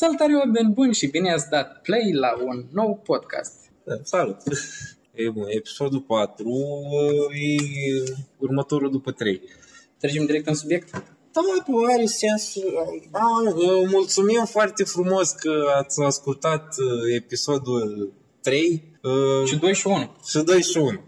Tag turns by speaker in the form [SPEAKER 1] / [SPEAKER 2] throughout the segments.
[SPEAKER 1] Salutare oameni buni și bine ați dat play la un nou podcast.
[SPEAKER 2] Da, Salut! E bun, episodul 4 e următorul după 3.
[SPEAKER 1] Trecem direct în subiect?
[SPEAKER 2] Da, bă, are sens. Da, mulțumim foarte frumos că ați ascultat uh, episodul 3 uh,
[SPEAKER 1] Și 2 și 1.
[SPEAKER 2] și 2 și 1.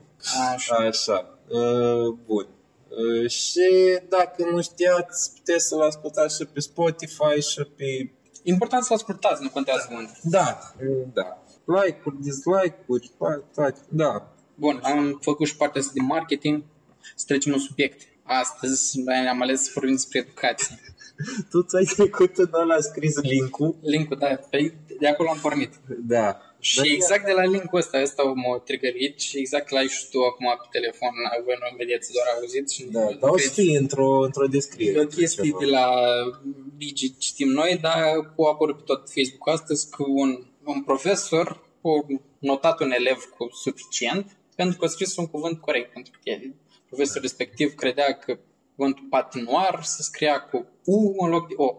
[SPEAKER 1] Așa.
[SPEAKER 2] Așa. Uh, Bun. Uh, Și dacă nu știați, puteți să-l ascultați și pe Spotify și pe...
[SPEAKER 1] Important să ascultați, nu contează unde.
[SPEAKER 2] Da, da. Like-uri, dislike-uri, toate, da.
[SPEAKER 1] Bun, am făcut și partea asta de marketing. Să trecem în subiect. Astăzi am ales să vorbim despre educație.
[SPEAKER 2] Tu ți-ai trecut în ăla scris link-ul?
[SPEAKER 1] Link-ul, da, pe, de acolo am pornit.
[SPEAKER 2] Da.
[SPEAKER 1] Și exact de la link-ul ăsta, ăsta m-a trigărit și exact l-ai și tu acum pe telefon. Voi nu vedeți, doar auziți. Și
[SPEAKER 2] Da, dar o să fie într-o, într-o descriere.
[SPEAKER 1] E o chestie
[SPEAKER 2] ceva.
[SPEAKER 1] de la Digi știm noi, dar cu apărut pe tot Facebook astăzi că un, un profesor a notat un elev cu suficient pentru că a scris un cuvânt corect. Pentru că el, profesorul respectiv credea că cuvântul patinoar se scria cu U în loc de O.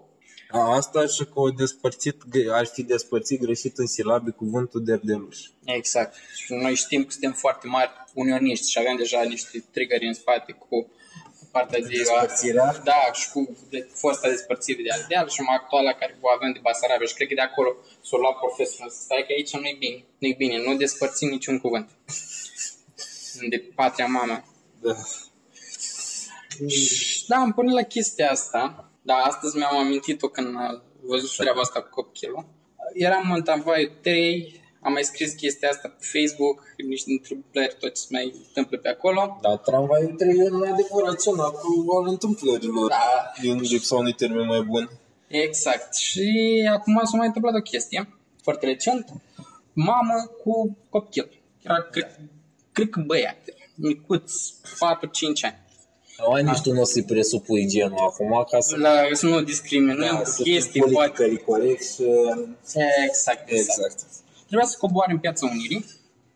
[SPEAKER 2] A, asta și că o despărțit, ar fi despărțit greșit în silabe cuvântul derdeluș.
[SPEAKER 1] Exact. Și noi știm că suntem foarte mari unioniști și avem deja niște trigări în spate cu partea de...
[SPEAKER 2] Despărțirea?
[SPEAKER 1] Da, și cu de, fosta despărțire de Ardeal și mai actuala care o avem de Basarabia și cred că de acolo s-o luat profesorul să stai că aici nu-i bine. Nu-i bine, nu despărțim niciun cuvânt. De patria mamă.
[SPEAKER 2] Da.
[SPEAKER 1] Și da, am pornit la chestia asta, dar astăzi mi-am amintit-o când am văzut treaba asta cu copilul. Eram în Tramvaiul 3, am mai scris chestia asta pe Facebook, niște întâmplări tot ce se mai întâmplă pe acolo.
[SPEAKER 2] Da, tramvaiul 3 e un adevărat cenacul al întâmplărilor.
[SPEAKER 1] Da.
[SPEAKER 2] Din lipsa unui termen mai bun.
[SPEAKER 1] Exact. Și acum s-a mai întâmplat o chestie foarte recent. Mamă cu copil. Era, cred, cred că băiat, micuț, 4-5 ani.
[SPEAKER 2] Ai nici tu nu o să-i presupui genul acum ca să...
[SPEAKER 1] La, să nu discriminăm
[SPEAKER 2] Da, să fii
[SPEAKER 1] chestii, poate.
[SPEAKER 2] politically corect și...
[SPEAKER 1] Exact, exact.
[SPEAKER 2] Exact.
[SPEAKER 1] Trebuia să coboare în piața Unirii.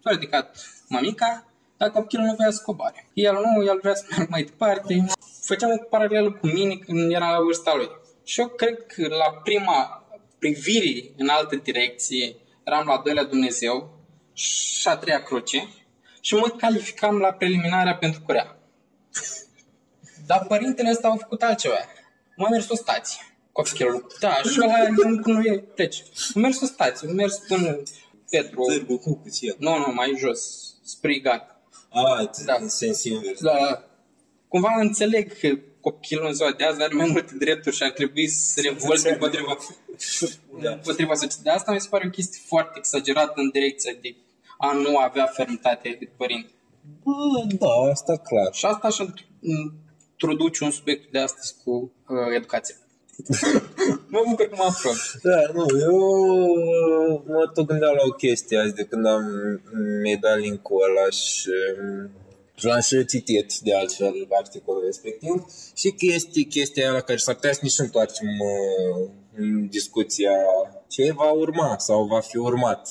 [SPEAKER 1] S-a ridicat mămica, dar copilul nu vrea să coboare. El nu, el vrea să meargă mai departe. Făceam o paralelă cu mine când era la vârsta lui. Și eu cred că la prima privire în altă direcție eram la doilea Dumnezeu și a treia cruce și mă calificam la preliminarea pentru curea. Dar părintele ăsta au făcut altceva. M-a mers o stație. Copilul. Da, și ăla încă nu e pleci. Am mers o stație, am mers până Petru.
[SPEAKER 2] Târgu cu cu ție.
[SPEAKER 1] Nu, nu, mai jos, spre Gat.
[SPEAKER 2] A,
[SPEAKER 1] Da.
[SPEAKER 2] în sens invers.
[SPEAKER 1] Da, cumva înțeleg că copilul în ziua de azi are mai multe drepturi și ar trebui să se revolte împotriva,
[SPEAKER 2] Da.
[SPEAKER 1] împotriva societății. Dar asta mi se pare o chestie foarte exagerată în direcția de a nu avea fermitate de părinte.
[SPEAKER 2] Bă, da, asta clar.
[SPEAKER 1] Și asta și introduce un subiect de astăzi cu uh, educația. mă bucur că mă aflăm.
[SPEAKER 2] Da, nu, eu mă tot gândeam la o chestie azi de când am mi dat link-ul ăla și și l-am și citit de altfel articolul respectiv și chestii, chestia la care s-ar putea să nici nu întoarcem uh, în discuția ce va urma sau va fi urmat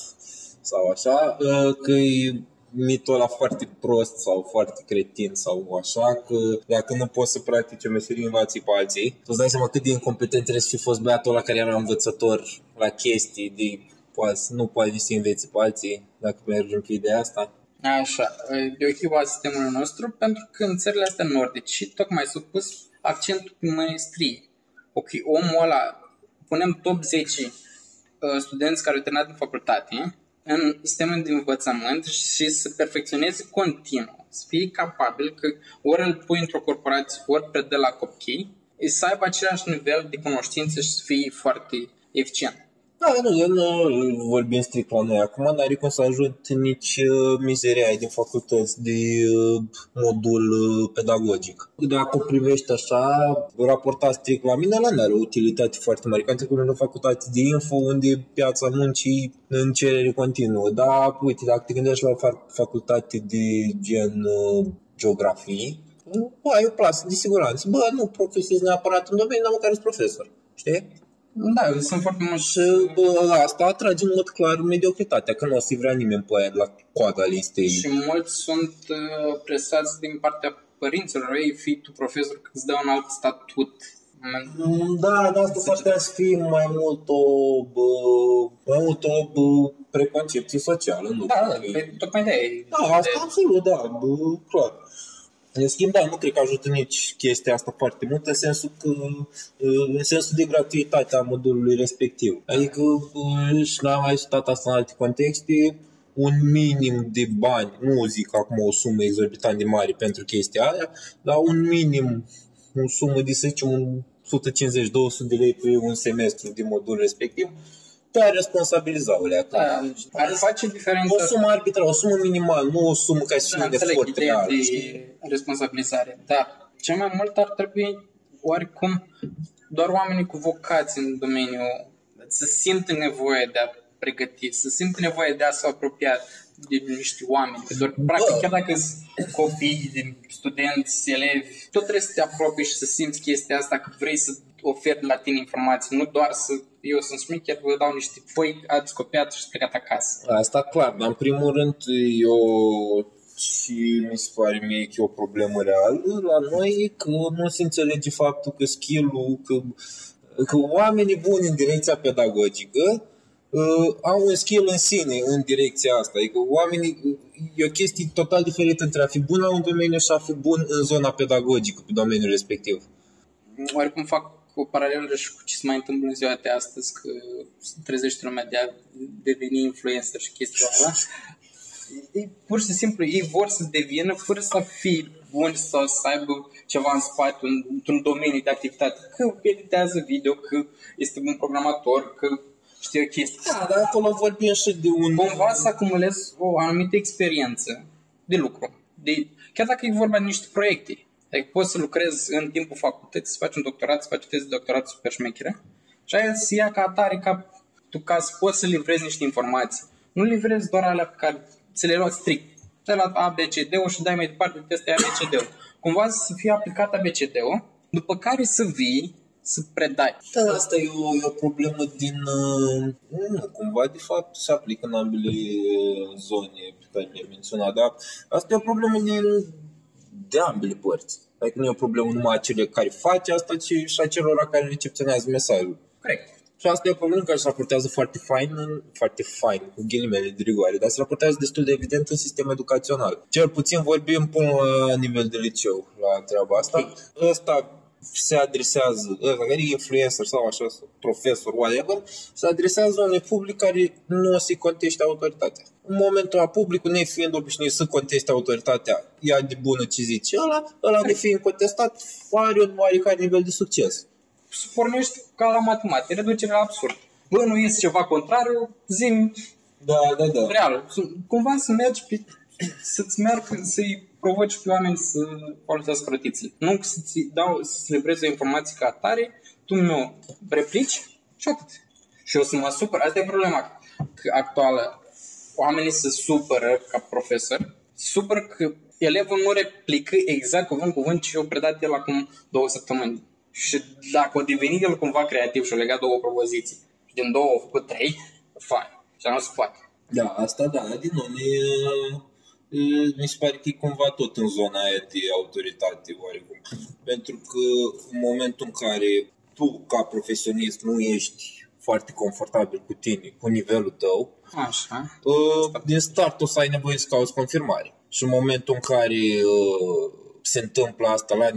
[SPEAKER 2] sau așa, uh, că e mitul ăla foarte prost sau foarte cretin sau așa, că dacă nu poți să practici o meserie, învați pe alții. Tu îți dai seama cât de incompetent trebuie să fi fost băiatul ăla care era învățător la chestii, de poate, nu poate nici să înveți pe alții, dacă mergem pe ideea asta.
[SPEAKER 1] Așa, e o chibă a sistemului nostru pentru că în țările astea nordice și tocmai s-a pus accentul pe măestrie. Ok, omul ăla, punem top 10 uh, studenți care au terminat în facultate în sistemul de învățământ și să perfecționeze continuu, să fie capabil că ori îl pui într-o corporație, ori predă la copii, să aibă același nivel de cunoștință și să fie foarte eficient.
[SPEAKER 2] Da, nu, eu nu vorbim strict la noi acum, n-are cum să ajut nici uh, mizeria aia din facultăți de uh, modul uh, pedagogic. Dacă o privești așa, raportat strict la mine, la are o utilitate foarte mare. Că am trecut în facultate de info unde piața muncii în cerere continuă. Dar, uite, dacă te gândești la o fac- facultate de gen uh, geografie, bă, ai o plasă de siguranță. Bă, nu profesezi neapărat în domeniu, dar măcar ești profesor. Știi?
[SPEAKER 1] Da, sunt foarte mulți
[SPEAKER 2] Și bă, asta atrage în mod clar mediocritatea, că nu o să-i vrea nimeni pe aia de la coada listei.
[SPEAKER 1] Și mulți sunt uh, presați din partea părinților ei, fii tu profesor că îți dă un alt statut
[SPEAKER 2] Mm, Da, dar asta s-ar putea să fie mai mult o, bă, mai mult o bă, preconcepție socială, nu?
[SPEAKER 1] Da, da, pe- tocmai de aia.
[SPEAKER 2] Da, asta absolut, da, bă, clar. În schimb, da, nu cred că ajută nici chestia asta foarte mult, în sensul că, în sensul de gratuitatea modulului respectiv. Adică, bă, și l-am mai citat asta în alte contexte, un minim de bani, nu zic acum o sumă exorbitant de mare pentru chestia aia, dar un minim, o sumă de, să zicem, un 150-200 de lei pe un semestru din modul respectiv, te-ar responsabiliza, o leacă.
[SPEAKER 1] Da, ar face diferență.
[SPEAKER 2] O sumă arbitrară, o sumă minimală, nu o sumă ca să
[SPEAKER 1] Da,
[SPEAKER 2] fie de
[SPEAKER 1] înțeleg
[SPEAKER 2] efort
[SPEAKER 1] ideea
[SPEAKER 2] real.
[SPEAKER 1] de
[SPEAKER 2] știi?
[SPEAKER 1] responsabilizare. Dar cel mai mult ar trebui oarecum doar oamenii cu vocații în domeniu să simtă nevoie de a pregăti, să simtă nevoie de a se apropia de niște oameni. Că doar, practic, chiar dacă sunt copii, din studenți, elevi, tot trebuie să te apropii și să simți chestia asta că vrei să oferi la tine informații, nu doar să eu sunt șmecher, vă dau niște foi, ați copiat și plecat acasă.
[SPEAKER 2] Asta clar, dar în primul rând eu și mi se pare mie că e o problemă reală la noi e că nu se înțelege faptul că skill-ul, că, că oamenii buni în direcția pedagogică uh, au un skill în sine în direcția asta. Adică oamenii, e o chestie total diferită între a fi bun la un domeniu și a fi bun în zona pedagogică pe domeniul respectiv.
[SPEAKER 1] oarecum fac o paralelă și cu ce se mai întâmplă în ziua de astăzi, că se trezește lumea de a deveni influencer și chestia asta. Ei, pur și simplu, ei vor să devină fără să fie buni sau să aibă ceva în spate, un, într-un domeniu de activitate. Că editează video, că este un programator, că știe o chestie.
[SPEAKER 2] Da, dar acolo vorbim și de un...
[SPEAKER 1] Cumva să acumulezi o anumită experiență de lucru. De, chiar dacă e vorba de niște proiecte. Adică poți să lucrezi în timpul facultății, să faci un doctorat, să faci o teză de doctorat super șmechere și aia să ia ca atare ca tu ca să poți să livrezi niște informații. Nu livrezi doar alea pe care să le luați strict. Te la ABCD-ul și dai mai departe testul ABCD-ul. Cumva să fie aplicat ABCD-ul, după care să vii să predai.
[SPEAKER 2] Da, asta e o, e o problemă din... Uh, nu, cumva, de fapt, se aplică în ambele uh, zone pe care le-am menționat, dar asta e o problemă din, de ambele părți. Adică nu e o problemă numai a celor care face asta, ci și a celor care recepționează mesajul.
[SPEAKER 1] Corect.
[SPEAKER 2] Și asta e o problemă care se raportează foarte fain, în- foarte fain, cu ghilimele de rigoare, dar se raportează destul de evident în sistem educațional. Cel puțin vorbim până la nivel de liceu la treaba asta. Ăsta se adresează, ăsta care e influencer sau așa, sau profesor, whatever, se adresează unui public care nu o să-i conteste autoritatea. În momentul ăla, publicul nefiind obișnuit să conteste autoritatea, ea de bună ce zice ăla, ăla nefiind contestat, are un oarecare nivel de succes.
[SPEAKER 1] să pornești ca la matematică, reducere la absurd. Bă, nu este ceva contrariu, zim
[SPEAKER 2] Da, da, da.
[SPEAKER 1] real. Să- Cumva să mergi pe, să-ți meargă, să-i provoci pe oameni să folosească rotițele. Nu să-ți dau, să-ți livrezi o informație ca atare, tu mi-o replici și atât. Și o să mă supăr. Asta e problema actuală. Oamenii se supără ca profesor, se supără că elevul nu replică exact cuvânt cuvânt ce i-a predat el acum două săptămâni. Și dacă a devenit el cumva creativ și a legat două propoziții și din două a făcut trei, fain. Și nu se poate.
[SPEAKER 2] Da, asta da, din nou, e, e, mi se pare că e cumva tot în zona aia de autoritate, oarecum. Pentru că în momentul în care tu, ca profesionist, nu ești foarte confortabil cu tine, cu nivelul tău,
[SPEAKER 1] Așa.
[SPEAKER 2] uh, din start o să ai nevoie să cauți confirmare. Și în momentul în care uh, se întâmplă asta la,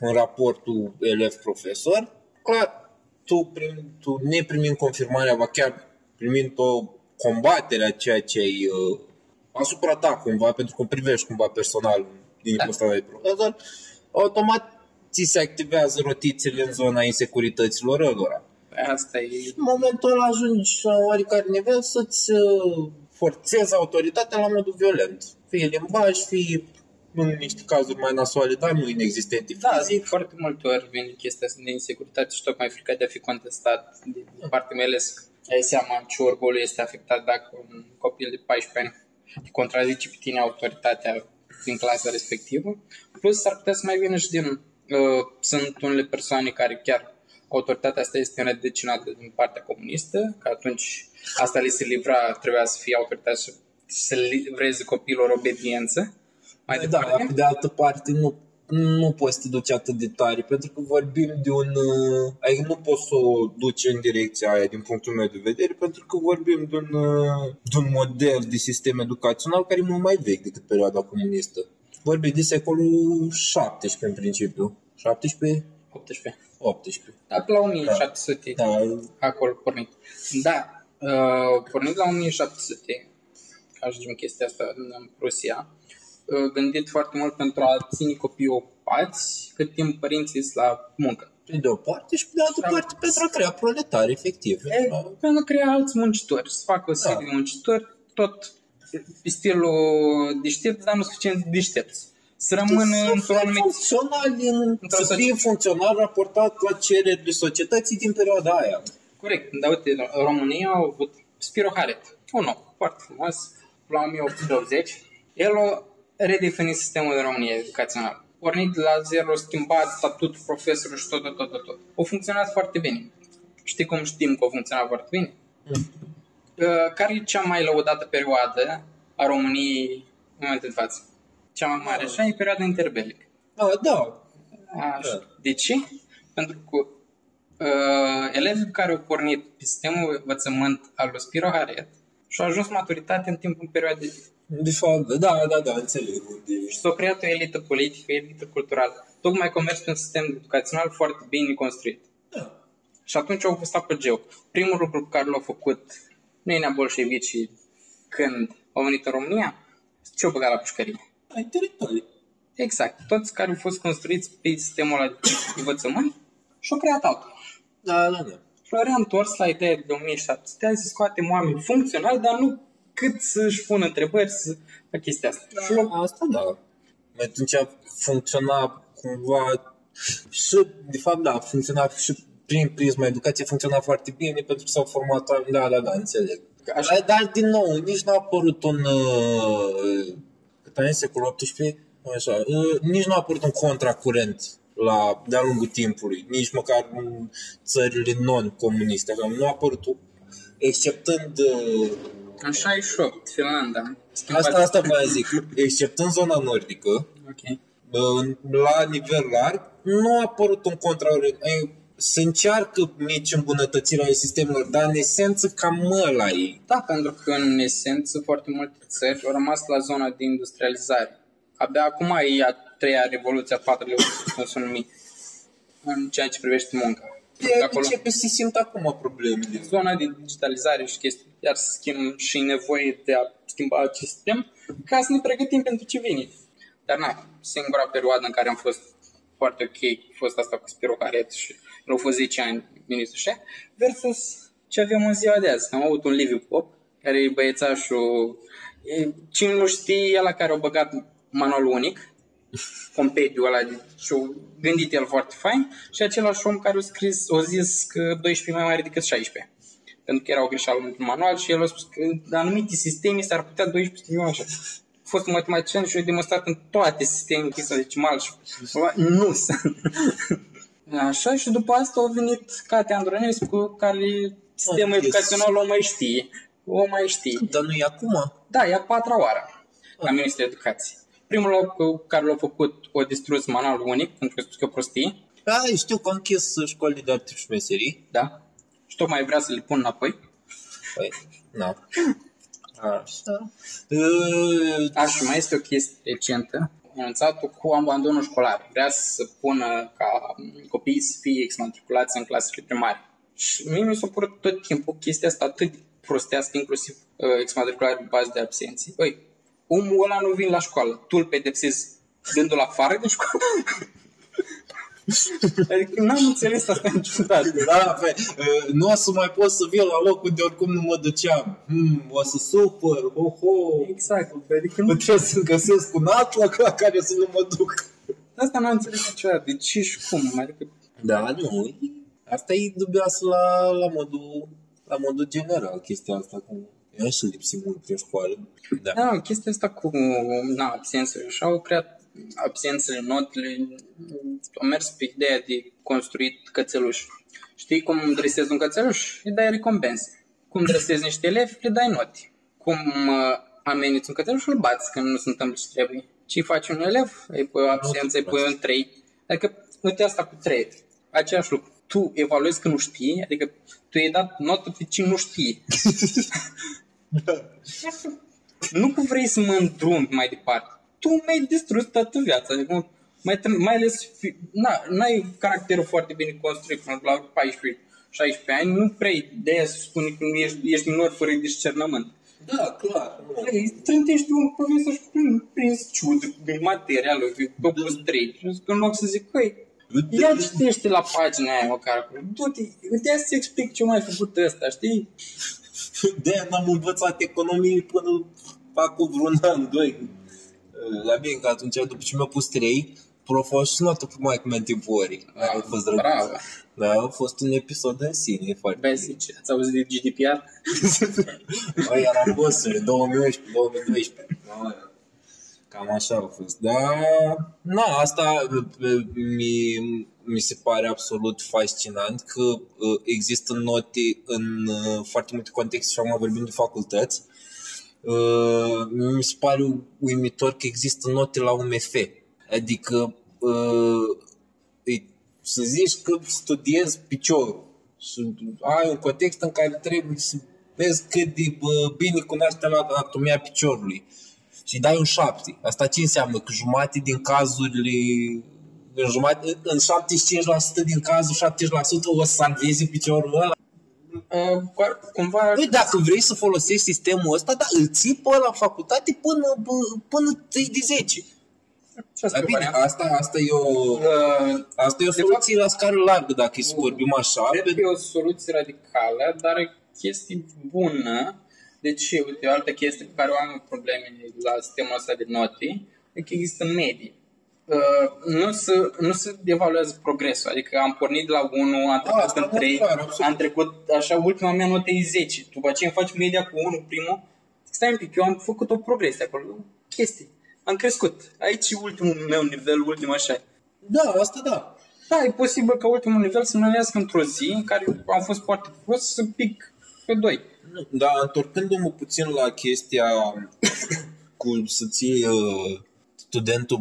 [SPEAKER 2] în raportul elev-profesor, clar, tu, prim, tu neprimind confirmarea, va chiar primind o combatere a ceea ce ai uh, asupra ta cumva, pentru că o privești cumva personal din
[SPEAKER 1] Da.
[SPEAKER 2] da. ăsta de profesor, automat ți se activează rotițele în zona insecurităților ălora
[SPEAKER 1] Asta e...
[SPEAKER 2] în momentul ăla ajungi la oarecare nivel să-ți uh, forțezi autoritatea la modul violent. Fie limbaj, fie în niște cazuri mai nasoale, dar nu inexistente
[SPEAKER 1] Da,
[SPEAKER 2] fizic.
[SPEAKER 1] zic, foarte multe ori vine chestia asta de insecuritate și tocmai frica de a fi contestat de partea mea ales că ai seama ce orgoliu este afectat dacă un copil de 14 ani te contrazice pe tine autoritatea din clasa respectivă. Plus, s-ar putea să mai vină și din... Uh, sunt unele persoane care chiar autoritatea asta este înrădăcinată din partea comunistă, că atunci asta li se livra, trebuia să fie autoritatea să, să livreze copilor obediență. Mai
[SPEAKER 2] Da,
[SPEAKER 1] departe.
[SPEAKER 2] dar pe de altă parte nu nu poți să te duci atât de tare, pentru că vorbim de un... uh, Adică nu poți să o duci în direcția aia din punctul meu de vedere, pentru că vorbim de un, uh, de un model de sistem educațional care e mult mai vechi decât perioada comunistă. Vorbim de secolul 17 în principiu. 17?
[SPEAKER 1] 18.
[SPEAKER 2] 18.
[SPEAKER 1] Da, pe la 1700
[SPEAKER 2] Da,
[SPEAKER 1] acolo pornit. Da, uh, pornit la 1700, ca și chestia asta în Rusia, uh, gândit foarte mult pentru a ține copiii ocupați cât timp părinții sunt la muncă.
[SPEAKER 2] pe de o parte și pe de altă parte pentru a crea proletari, efectiv.
[SPEAKER 1] E,
[SPEAKER 2] Da.
[SPEAKER 1] pentru a crea alți muncitori, să facă o serie
[SPEAKER 2] Da.
[SPEAKER 1] de muncitori, tot pe stilul deștept, dar nu suficient de deștepți. Să rămână
[SPEAKER 2] Să
[SPEAKER 1] într-o
[SPEAKER 2] fie
[SPEAKER 1] anumită...
[SPEAKER 2] funcțional, în,
[SPEAKER 1] într-o
[SPEAKER 2] să fie funcțional raportat la cererile societății din perioada aia.
[SPEAKER 1] Corect, dar uite, România a avut Spiro Haret, un om foarte frumos, la 1880. El a redefinit sistemul de România educațional. Pornit de la zero, schimbat statutul profesorului și tot, tot, tot, tot, tot. A funcționat foarte bine. Știi cum știm că a funcționat foarte bine? Uh, Care e cea mai lăudată perioadă a României în momentul de față? Cea mai mare, așa, e perioada interbelică.
[SPEAKER 2] Da, da.
[SPEAKER 1] Așa. De ce? Pentru că uh, elevii care au pornit pe sistemul învățământ al lui Spiro Haret și-au ajuns maturitate în timpul perioadei
[SPEAKER 2] De fapt, da, da, da, înțeleg. unde-
[SPEAKER 1] și s-a creat o elită politică, o elită culturală. Tocmai că mers pe un sistem educațional foarte bine construit.
[SPEAKER 2] Da.
[SPEAKER 1] Și atunci au fost apogeu. Primul lucru pe care l-au făcut nenea bolșevicii când au venit în România, ce-au băgat la pușcărie?
[SPEAKER 2] Ai teritorii.
[SPEAKER 1] Exact. Toți care au fost construiți pe sistemul ăla de învățământ și-au creat altul.
[SPEAKER 2] Da, da, da.
[SPEAKER 1] Și l-au reîntors la ideea de 1700 hai să scoatem oameni funcționali, dar nu cât să-și pună întrebări să, la chestia asta. Și l-au-
[SPEAKER 2] Asta da. Atunci funcționa cumva și, de fapt, da, funcționa și prin prisma educației funcționa foarte bine pentru că s-au format oameni, da, da, da, înțeleg.
[SPEAKER 1] Așa.
[SPEAKER 2] Dar, dar, din nou, nici n-a apărut un, uh, cât ani, secolul 18, așa, uh, nici n-a apărut un contracurent la, de-a lungul timpului, nici măcar în țările non-comuniste, așa, nu a apărut, un- exceptând uh,
[SPEAKER 1] În 68, Finlanda.
[SPEAKER 2] Asta, asta vă zic, exceptând zona nordică,
[SPEAKER 1] Ok.
[SPEAKER 2] în- la nivel larg, nu a apărut un contra se încearcă mici îmbunătățiri ale sistemelor, dar în esență cam ăla e.
[SPEAKER 1] Da, pentru că în esență foarte multe țări au rămas la zona de industrializare. Abia acum e a treia revoluție, a patra revoluție, cum se numi, în ceea ce privește munca.
[SPEAKER 2] De
[SPEAKER 1] Acolo,
[SPEAKER 2] începe să se simt acum problemele.
[SPEAKER 1] zona de digitalizare și chestii, iar să schimb și nevoie de a schimba acest sistem ca să ne pregătim pentru ce vine. Dar na, singura perioadă în care am fost foarte ok a fost asta cu Spiro Caret și el au fost 10 ani ministru șef, versus ce avem în ziua de azi. Am avut un Liviu Pop, care e băiețașul, e, cine nu știe, el la care au băgat manual unic, compediul ăla de, și a gândit el foarte fain și același om care a scris, a zis că 12 e mai mare decât 16 pentru că era o greșeală într-un manual și el a spus că în anumite sisteme s-ar putea 12 să fie așa. A fost un matematician și a demonstrat în toate sistemele hexadecimal și nu sunt. Așa și după asta a venit Cate Andronescu care sistemul
[SPEAKER 2] yes.
[SPEAKER 1] educațional o mai știe. O mai știe.
[SPEAKER 2] Dar nu e acum.
[SPEAKER 1] Da, e a patra oară la Ministerul Educației. Primul loc care l-a făcut o distrus manual unic, pentru că a spus că e o prostie,
[SPEAKER 2] Da, știu că a închis școlile de artă și meserii.
[SPEAKER 1] da? Și tocmai vrea să le pun înapoi.
[SPEAKER 2] Păi, na. Așa. Uh,
[SPEAKER 1] Da, și mai este o chestie recentă, anunțat cu abandonul școlar. Vrea să pună ca copiii să fie exmatriculați în clasele primare. Și mie mi s-a părut tot timpul chestia asta atât de prostească, inclusiv uh, exmatriculare pe bază de absenții. Băi, omul ăla nu vine la școală, tu îl pedepsezi dându-l afară de școală? adică n-am înțeles asta niciodată.
[SPEAKER 2] Da, pe, uh, nu o să mai pot să vin la locul de oricum nu mă duceam. Hmm, o să supăr, ho, ho.
[SPEAKER 1] Exact, adică nu,
[SPEAKER 2] Nu trebuie să găsesc un alt loc la care să nu mă duc.
[SPEAKER 1] asta n-am înțeles niciodată. De ce și cum? Adică
[SPEAKER 2] Da, nu. Asta e dubioasă la, la modul la modul general, chestia asta cu... Eu și lipsi mult prin școală. Da.
[SPEAKER 1] Da, chestia asta cu na, absențele și au creat absențele, notele, au mers pe ideea de construit cățeluși. Știi cum dresezi un cățeluș? Îi dai recompense. Cum dresezi niște elevi? Le dai note. Cum uh, ameninți un cățeluș? Îl bați când nu se întâmplă ce trebuie. Ce faci un elev? Îi pui absență, îi pui un 3. Adică, uite asta cu 3. Aceeași lucru. Tu evaluezi că nu știi, adică tu i-ai dat notă pe ce nu știi. nu că vrei să mă îndrumi mai departe. Tu mi-ai distrus toată viața. Adică, mai, mai ales, fi, na, n-ai caracterul foarte bine construit până la 14 16 ani, nu prea de aia se spune că ești, ești minor fără discernământ.
[SPEAKER 2] Da, clar.
[SPEAKER 1] Trântești un profesor și prins ciud din materia lui, pe pus 3. Și zic, în loc să zic, păi, ia citește la pagina aia măcar. Du-te, uite să-ți explic ce mai făcut ăsta, știi?
[SPEAKER 2] De n-am învățat economie până acum vreun an, doi. La bine că atunci, după ce mi-a pus 3, prof a și notă mai cu timpuri.
[SPEAKER 1] A fost drăguț. Bravo.
[SPEAKER 2] Da, a fost un episod în sine foarte
[SPEAKER 1] Basic. Ați auzit de GDPR?
[SPEAKER 2] Oi, era posturi, 2011, 2012. Cam așa a fost. Da, na, asta mi, mi se pare absolut fascinant că uh, există note în uh, foarte multe contexte și acum vorbim de facultăți. Uh, mi se pare uimitor că există note la UMF. Adică să zici că studiezi piciorul și ai un context în care trebuie să vezi cât de bine cunoaște anatomia piciorului și dai un 7. Asta ce înseamnă? Că jumate din cazurile în, jumate, în 75% din cazuri, 70% o să salvezi piciorul ăla.
[SPEAKER 1] Uh, cumva...
[SPEAKER 2] Păi dacă vrei să folosești sistemul ăsta, da, îl ții pe la facultate până, până 3 de 10. Dar bine, asta, asta e o, uh, asta e o soluție fapt, la scară largă, dacă să vorbim așa.
[SPEAKER 1] Cred că e o soluție radicală, dar e chestie bună. Deci, uite, o altă chestie pe care o am probleme la sistemul ăsta de note e că există medii. Uh, nu, se, nu se evaluează progresul. Adică am pornit de la 1, am trecut A, în 3, clar, am trecut, așa, ultima mea notă e 10. După aceea îmi faci media cu 1 primul. Stai un pic, eu am făcut o progresie acolo. Chestii am crescut. Aici e ultimul meu nivel, ultim așa.
[SPEAKER 2] Da, asta da.
[SPEAKER 1] Da, e posibil ca ultimul nivel să numească într-o zi în care am fost foarte prost să pic pe doi.
[SPEAKER 2] Da, întorcându-mă puțin la chestia cu să ții uh, studentul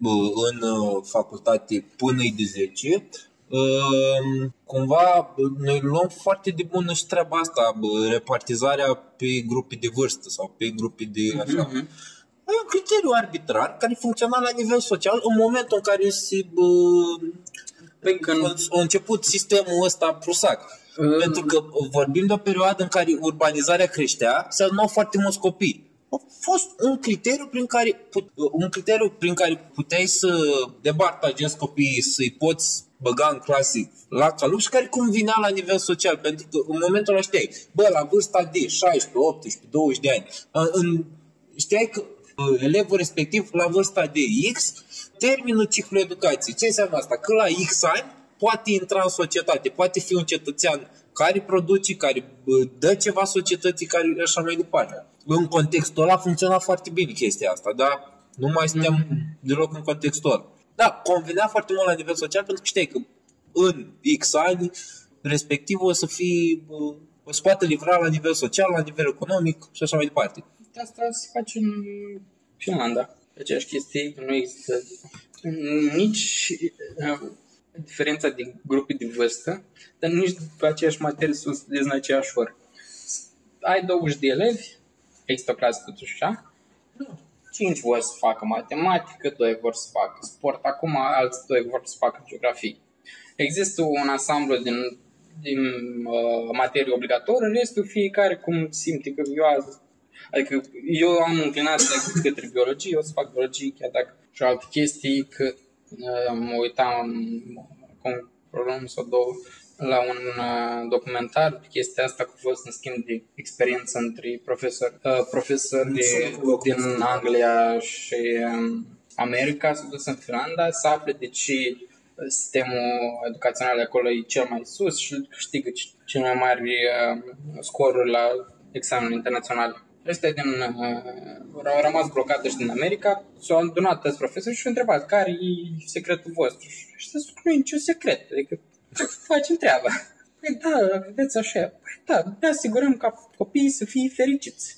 [SPEAKER 2] uh, în uh, facultate până de 10, uh, cumva noi luăm foarte de bună și treaba asta, repartizarea pe grupe de vârstă sau pe grupe de așa. Uh-huh E un criteriu arbitrar care funcționa la nivel social în momentul în care se bă,
[SPEAKER 1] pe când...
[SPEAKER 2] a început sistemul ăsta prusac. Uh. Pentru că vorbim de o perioadă în care urbanizarea creștea, se adunau foarte mulți copii. A fost un criteriu prin care, un criteriu prin care puteai să debartajezi copiii, să-i poți băga în clase la calup și care convinea la nivel social. Pentru că în momentul ăla știai, bă, la vârsta de 16, 18, 20 de ani, în, știai că Uh, elevul respectiv la vârsta de X termină ciclul educației. Ce înseamnă asta? Că la X ani poate intra în societate, poate fi un cetățean care produce, care uh, dă ceva societății, care așa mai departe. În contextul ăla funcționa foarte bine chestia asta, dar nu mai suntem mm-hmm. deloc în contextul ăla. Da, convenea foarte mult la nivel social pentru că știi că în X ani respectiv o să fie, uh, o să poată livra la nivel social, la nivel economic și așa mai departe
[SPEAKER 1] asta se face în Finlanda. Aceeași chestie, nu există nici uh, diferența din grupii de vârstă, dar nici pe aceeași materie să studiezi în aceeași oră. Ai 20 de elevi, există o clasă totuși așa, 5 vor să facă matematică, 2 vor să facă sport, acum alți 2 vor să facă geografie. Există un ansamblu din, din uh, materie obligatorie, restul fiecare cum simte că eu azi Adică eu am înclinația către biologie, o să fac biologie, chiar dacă și alte chestii, că uh, mă uitam acum o sau două la un uh, documentar. Pe chestia asta cu fost în schimb de experiență între profesori, uh, profesori de, din Anglia și um, America, s-au dus în Finlanda să afle de ce sistemul educațional acolo e cel mai sus și câștigă cel mai mari uh, scoruri la examenul internațional ăstea din, uh, au rămas blocate și din America, s-au adunat toți profesori și au întrebat care e secretul vostru. Și să spun, nu e niciun secret, adică facem treaba. Păi da, vedeți așa. Păi da, ne asigurăm ca copiii să fie fericiți.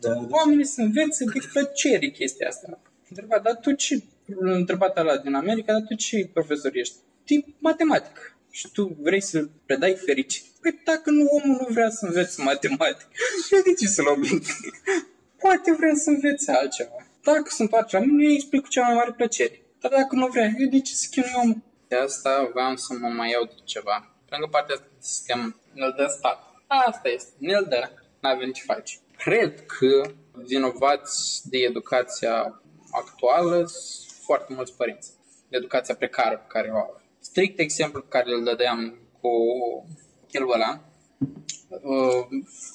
[SPEAKER 1] Da, da. Oamenii să învețe de plăcere chestia asta. Întreba, dar tu ce, întrebat ăla din America, dar tu ce profesor ești? Tip matematic. Și tu vrei să predai fericit? Păi dacă nu, omul nu vrea să învețe matematică, eu de ce să-l oblig? Poate vrea să învețe altceva. Dacă se întoarce la mine, eu îi explic cu cea mai mare plăcere. Dar dacă nu vrea, eu de ce să chinui omul? De asta vreau să mă mai iau de ceva. Pentru că partea asta de sistem ne-l dă stat. Asta este, ne-l dă. N-avem ce face. Cred că vinovați de educația actuală sunt foarte mulți părinți. De educația precară pe care o au. Strict exemplu pe care îl dădeam cu chelul ăla, uh,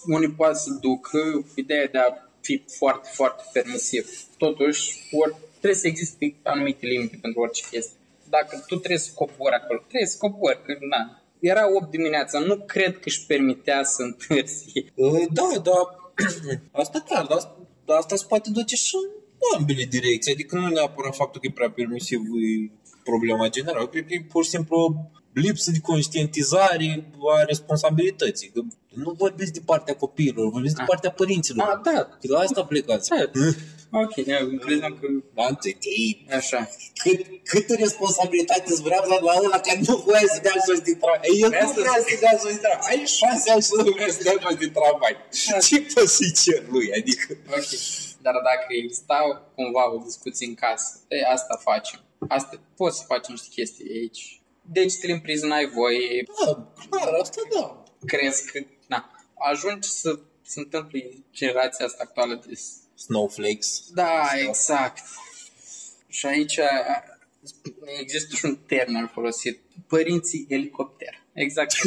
[SPEAKER 1] unii poate să ducă ideea de a fi foarte, foarte permisiv. Totuși, ori, trebuie să existe anumite limite pentru orice chestie. Dacă tu trebuie să cobori acolo, trebuie să cobori, că na. Era 8 dimineața, nu cred că își permitea să întârzi.
[SPEAKER 2] Uh, Da, da, asta clar, dar asta, dar asta se poate duce și în ambele direcții. Adică nu neapărat faptul că e prea permisiv e problema generală. Cred că e pur și simplu lipsă de conștientizare a responsabilității. Că nu vorbesc de partea copiilor, vorbesc de
[SPEAKER 1] Ah.
[SPEAKER 2] partea părinților.
[SPEAKER 1] Ah, da.
[SPEAKER 2] Că la asta plecați.
[SPEAKER 1] Da. Ok, eu credeam că
[SPEAKER 2] Da, întâi, ei,
[SPEAKER 1] așa.
[SPEAKER 2] cât, câtă responsabilitate îți vrea la la ăla care nu voia să dea jos din tramvai. El
[SPEAKER 1] Vrea
[SPEAKER 2] nu
[SPEAKER 1] să-
[SPEAKER 2] vrea să dea jos din tramvai. Ai șase ani și nu vrea să dea jos din tramvai.
[SPEAKER 1] Da.
[SPEAKER 2] Ce poți să-i cer lui? Adică...
[SPEAKER 1] Ok. Dar dacă exista cumva o discuție în casă, e, asta facem. Asta, poți să facem niște chestii aici. Deci te în priză, n-ai voie,
[SPEAKER 2] Da, clar, asta da.
[SPEAKER 1] crezi că, na, ajungi să se întâmple generația asta actuală de...
[SPEAKER 2] Snowflakes.
[SPEAKER 1] Da, exact. Și aici există și un termen folosit, părinții elicopter. Exact.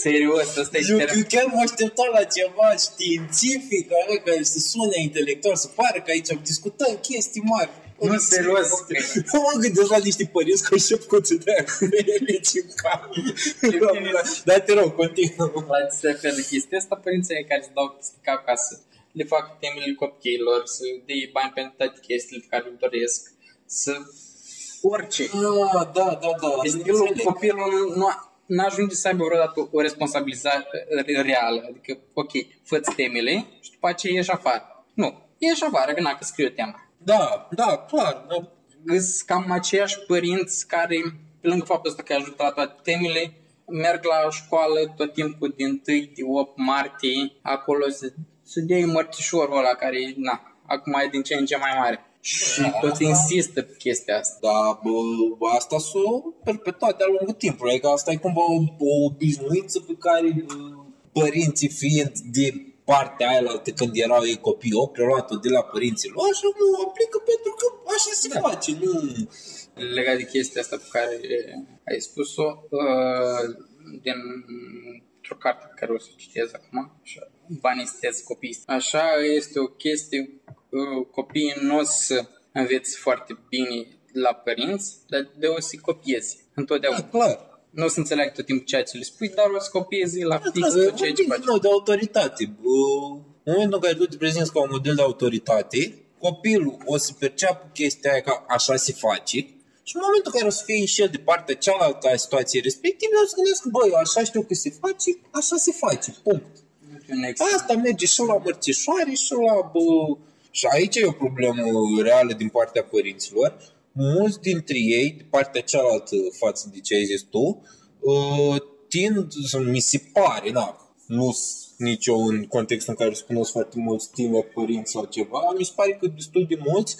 [SPEAKER 1] Serios, ăsta e
[SPEAKER 2] Eu,
[SPEAKER 1] termen.
[SPEAKER 2] eu chiar mă așteptam la ceva științific, care, care să sune intelectual, să pare că aici discutăm chestii mari.
[SPEAKER 1] Nu, serios.
[SPEAKER 2] Nu mă gândesc la niște părinți care știu cum să dea relici în cap. Dar te rog, continuă.
[SPEAKER 1] La ce se referă chestia asta, părinții care îți dau peste cap ca să le fac temele copiilor, să dea bani pentru toate chestiile pe care le doresc, să orice.
[SPEAKER 2] Ah, da, da, da.
[SPEAKER 1] Stilul
[SPEAKER 2] înțeleg.
[SPEAKER 1] copilul nu nu ajunge să aibă vreodată o responsabilizare reală. Adică, ok, fă temele și după aceea ieși afară. Nu, ieși afară, că n-a că scriu tema.
[SPEAKER 2] Da, da, clar. Da.
[SPEAKER 1] Sunt cam aceiași părinți care, pe lângă faptul ăsta că ajută la toate temele, merg la școală tot timpul din 1 de 8 martie, acolo să, să dea mărțișorul ăla care, na, acum e din ce în ce mai mare. Și
[SPEAKER 2] Da,
[SPEAKER 1] tot
[SPEAKER 2] asta-
[SPEAKER 1] insistă pe chestia asta.
[SPEAKER 2] Da, bă, asta s-o perpetuat de-a lungul timpului. Adică asta e cumva o, o obișnuință pe care bă, părinții fiind de partea aia la când erau ei copii, au preluat-o de la părinții lor și nu o aplică pentru că așa se
[SPEAKER 1] Da.
[SPEAKER 2] face. Nu...
[SPEAKER 1] legat de chestia asta pe care ai spus-o, uh, din o carte pe care o să o citez acum, așa, banii stez copii. Așa este o chestie, uh, copiii nu o să înveți foarte bine la părinți, dar de o să copiezi întotdeauna.
[SPEAKER 2] Da, clar.
[SPEAKER 1] Nu o să înțeleagă tot timpul ceea ce le spui, dar o să copiezi la fix
[SPEAKER 2] Da,
[SPEAKER 1] tot ceea ce
[SPEAKER 2] vorbim
[SPEAKER 1] faci.
[SPEAKER 2] din nou de autoritate. Bă, În momentul în care tu te prezinți ca un model de autoritate, copilul o să perceapă chestia aia ca așa se face și în momentul în care o să fie și el de partea cealaltă a situației respective, o să gândească, băi, așa știu că se face, așa se face, punct.
[SPEAKER 1] Un exemplu.
[SPEAKER 2] Asta merge și la mărțișoare și la... Bă, și aici e o problemă reală din partea părinților. Mulți dintre ei, de partea cealaltă față de ce ai zis tu, uh, tind, să mi se pare, na, nu sunt nici eu în contextul în care să cunosc foarte mulți tineri părinți sau ceva, mi se pare că destul de mulți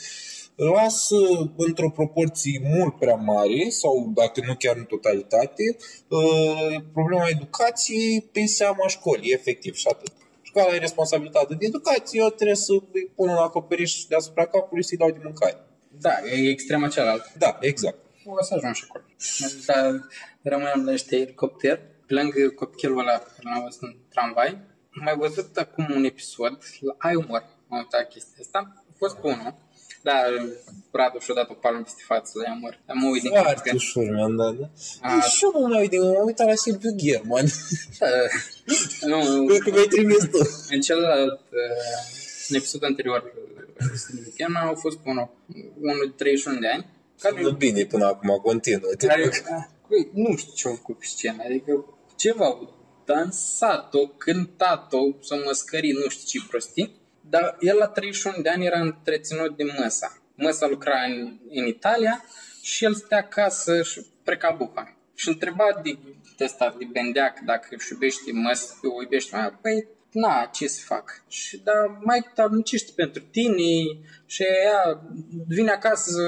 [SPEAKER 2] lasă într-o proporție mult prea mare sau dacă nu chiar în totalitate uh, problema educației pe seama școlii, efectiv și atât. Școala e responsabilitate de educație, eu trebuie să îi pun un acoperiș deasupra capului să-i dau de mâncare.
[SPEAKER 1] Da, e extrema cealaltă.
[SPEAKER 2] Da, exact.
[SPEAKER 1] O să ajung și acolo. Dar rămânem la niște elicopter. Pe lângă copilul ăla pe care l-am văzut în tramvai, am mai văzut acum un episod, la Ai Umor, am uitat chestia asta. A fost pe unul, dar Radu și-a dat o palmă peste față la Ai Dar mă uit din
[SPEAKER 2] Foarte
[SPEAKER 1] că-
[SPEAKER 2] ușor mi-am dat. Da?
[SPEAKER 1] A.
[SPEAKER 2] Și eu mă mai uit, m-am uitat la Silviu German.
[SPEAKER 1] Nu,
[SPEAKER 2] Cred că mi-ai trimis tu.
[SPEAKER 1] în celălalt, uh, în episodul anterior, Chiar au fost pe unul, unul de 31 de ani, care
[SPEAKER 2] Nu bine până acum, continuă. Te
[SPEAKER 1] care,
[SPEAKER 2] rog.
[SPEAKER 1] Băi, nu știu ce au făcut pe scenă, adică ceva au dansat-o, cântat-o, să mă scări, nu știu ce prostii, Dar el la 31 de ani era întreținut de măsa. Măsa lucra în, în Italia și el stea acasă și preca buha. Și întreba de testa de bendeac dacă își iubește măsa, o iubește mai, păi na, ce să fac? Și, dar mai te muncește pentru tine și ea vine acasă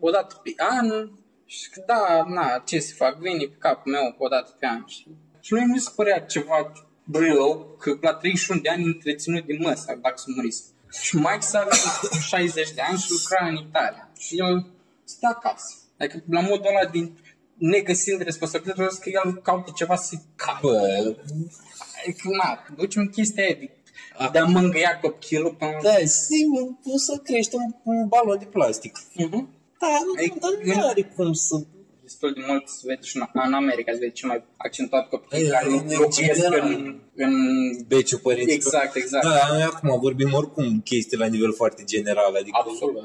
[SPEAKER 1] o dată pe an și da, na, ce să fac, vine pe capul meu o dată pe an. Și, și lui nu se părea ceva rău că la 31 de ani întreținut de măsa dacă să muris. Și Mike s-a avut 60 de ani și lucra în Italia. Și el stă acasă. Adică la modul ăla din negăsind responsabilitatea că el caută ceva să-i caie.
[SPEAKER 2] Bă,
[SPEAKER 1] Adică, na, ducem chestia aia de, de a mângâia copilul până...
[SPEAKER 2] da, sigur, o să crești un, un balon de plastic.
[SPEAKER 1] Mhm.
[SPEAKER 2] Da,
[SPEAKER 1] Ei,
[SPEAKER 2] dar nu are cum să...
[SPEAKER 1] destul de mult se vede și în, în America, se vede cel mai accentuat copiii
[SPEAKER 2] Ei,
[SPEAKER 1] care
[SPEAKER 2] în
[SPEAKER 1] locuiesc
[SPEAKER 2] general.
[SPEAKER 1] în, în...
[SPEAKER 2] Beciul părinților.
[SPEAKER 1] Exact, exact.
[SPEAKER 2] Da, noi acum vorbim oricum chestii la nivel foarte general, adică...
[SPEAKER 1] Absolut.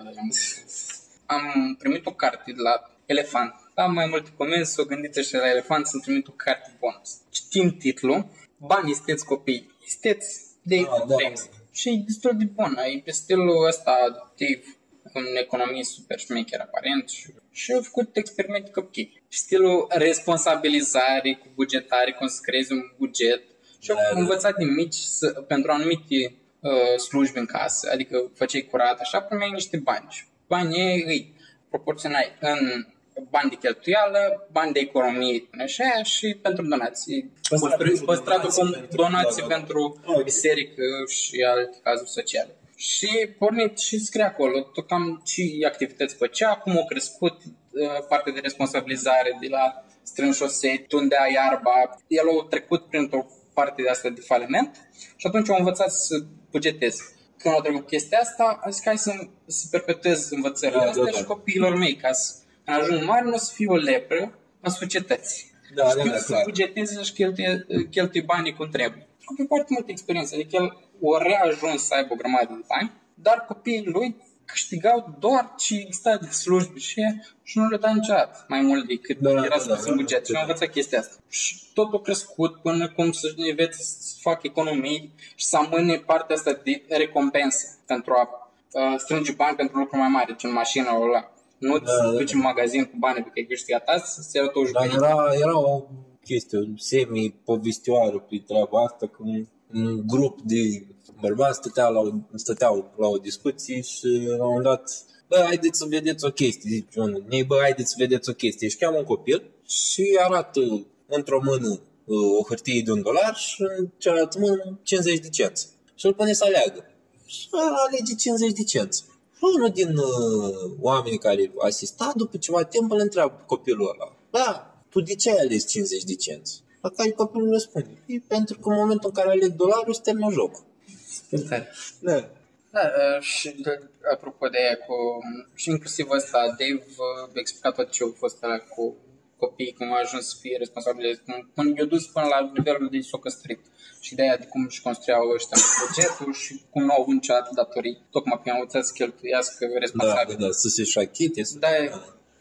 [SPEAKER 1] Am primit o carte de la Elefant. Am mai multe comenzi, o gândiți și la Elefant să-mi trimit o carte bonus. Citim titlul, Bani isteți copii, isteți de
[SPEAKER 2] Ah, da.
[SPEAKER 1] James. Și e destul de bun, e pe stilul ăsta Dave în economie super șmecher aparent și, și au făcut experimente copii. Stilul responsabilizare cu bugetare, cum să creezi un buget și au
[SPEAKER 2] Da, da.
[SPEAKER 1] învățat din mici să, pentru anumite uh, slujbe în casă, adică făceai curat, așa, primeai niște bani. Și banii îi proporționai în bani de cheltuială, bani de economie, așa, și pentru donații.
[SPEAKER 2] Păstrat pentru
[SPEAKER 1] Păstratul
[SPEAKER 2] donații
[SPEAKER 1] cum
[SPEAKER 2] pentru-
[SPEAKER 1] donații
[SPEAKER 2] da, da.
[SPEAKER 1] pentru
[SPEAKER 2] Ok.
[SPEAKER 1] biserică și alte cazuri sociale. Și pornit și scrie acolo tot cam ce activități făcea, cum au crescut uh, partea de responsabilizare de la strâns șosei, tundea iarba. El a trecut printr-o parte de asta de faliment și atunci au învățat să bugeteze. Când au trecut chestia asta, a zis că hai să, să perpetuez învățările
[SPEAKER 2] Da,
[SPEAKER 1] astea
[SPEAKER 2] da, da.
[SPEAKER 1] și copiilor mei, ca să când ajung mari nu o să fie o lepră a societății.
[SPEAKER 2] Da, da,
[SPEAKER 1] Știu
[SPEAKER 2] da,
[SPEAKER 1] să
[SPEAKER 2] clar.
[SPEAKER 1] bugeteze și cheltuie, cheltuie banii cum trebuie. Copii foarte multă experiență, adică el o reajuns să aibă o grămadă de bani, dar copiii lui câștigau doar ce exista de slujbe și ea și nu le da niciodată mai mult decât
[SPEAKER 2] Da,
[SPEAKER 1] era
[SPEAKER 2] da,
[SPEAKER 1] spus
[SPEAKER 2] da,
[SPEAKER 1] în
[SPEAKER 2] da,
[SPEAKER 1] buget. Și
[SPEAKER 2] da.
[SPEAKER 1] am învățat chestia asta. Și tot a crescut până cum să învețe să facă economii și să amâne partea asta de recompensă pentru a uh, strânge bani pentru lucruri mai mari, gen mașina ăla. Nu
[SPEAKER 2] Da, da,
[SPEAKER 1] da, duci în magazin cu banii pe care ai câștigat azi, să-ți iau tu
[SPEAKER 2] Dar era, era o chestie, o semi-povestioară pe treaba asta, că un, un grup de bărbați stăteau la, o, stăteau la o discuție și la un moment dat Bă, haideți să vedeți o chestie, zice unul. Ei, bă, haideți să vedeți o chestie. Și cheamă un copil și arată într-o mână uh, o hârtie de un dolar și în cealaltă mână 50 de cenți. Și îl pune să aleagă. Și ăla alege 50 de cenți. Și unul din uh, oamenii care asista, după ceva timp, îl întreabă pe copilul ăla. Da, tu de ce ai ales 50 de cenți? La care copilul răspunde. E pentru că în momentul în care aleg dolarul, se termină jocul. Da.
[SPEAKER 1] Da, uh, și de, apropo de aia cu, și inclusiv ăsta, Dave uh, a explicat tot ce a fost ăla cu copiii, cum a ajuns să fie responsabil, cum, cum i-a dus până la nivelul de s-o căstrit. Și de aia de cum își construiau ăștia bugetul și cum nu au avut niciodată datorii, tocmai că au învățat să cheltuiască
[SPEAKER 2] Da,
[SPEAKER 1] responsabil.
[SPEAKER 2] da, da, să se șachite. Să...
[SPEAKER 1] Da,